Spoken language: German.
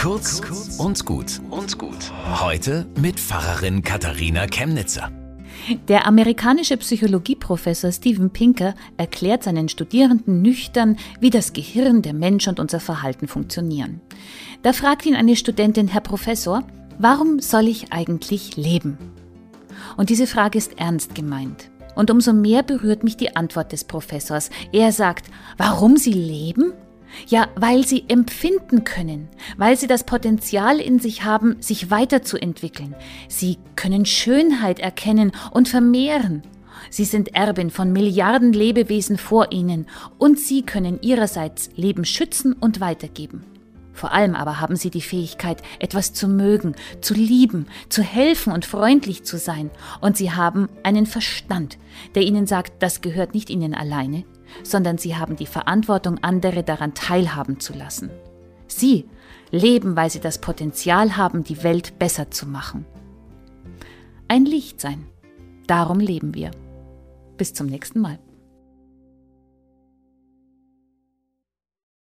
Kurz und gut und gut. Heute mit Pfarrerin Katharina Chemnitzer. Der amerikanische Psychologieprofessor Steven Pinker erklärt seinen Studierenden nüchtern, wie das Gehirn, der Mensch und unser Verhalten funktionieren. Da fragt ihn eine Studentin, Herr Professor, warum soll ich eigentlich leben? Und diese Frage ist ernst gemeint. Und umso mehr berührt mich die Antwort des Professors. Er sagt, warum Sie leben? Ja, weil sie empfinden können, weil sie das Potenzial in sich haben, sich weiterzuentwickeln. Sie können Schönheit erkennen und vermehren. Sie sind Erbin von Milliarden Lebewesen vor ihnen und sie können ihrerseits Leben schützen und weitergeben. Vor allem aber haben sie die Fähigkeit, etwas zu mögen, zu lieben, zu helfen und freundlich zu sein. Und sie haben einen Verstand, der ihnen sagt, das gehört nicht ihnen alleine, sondern sie haben die Verantwortung, andere daran teilhaben zu lassen. Sie leben, weil sie das Potenzial haben, die Welt besser zu machen. Ein Licht sein. Darum leben wir. Bis zum nächsten Mal.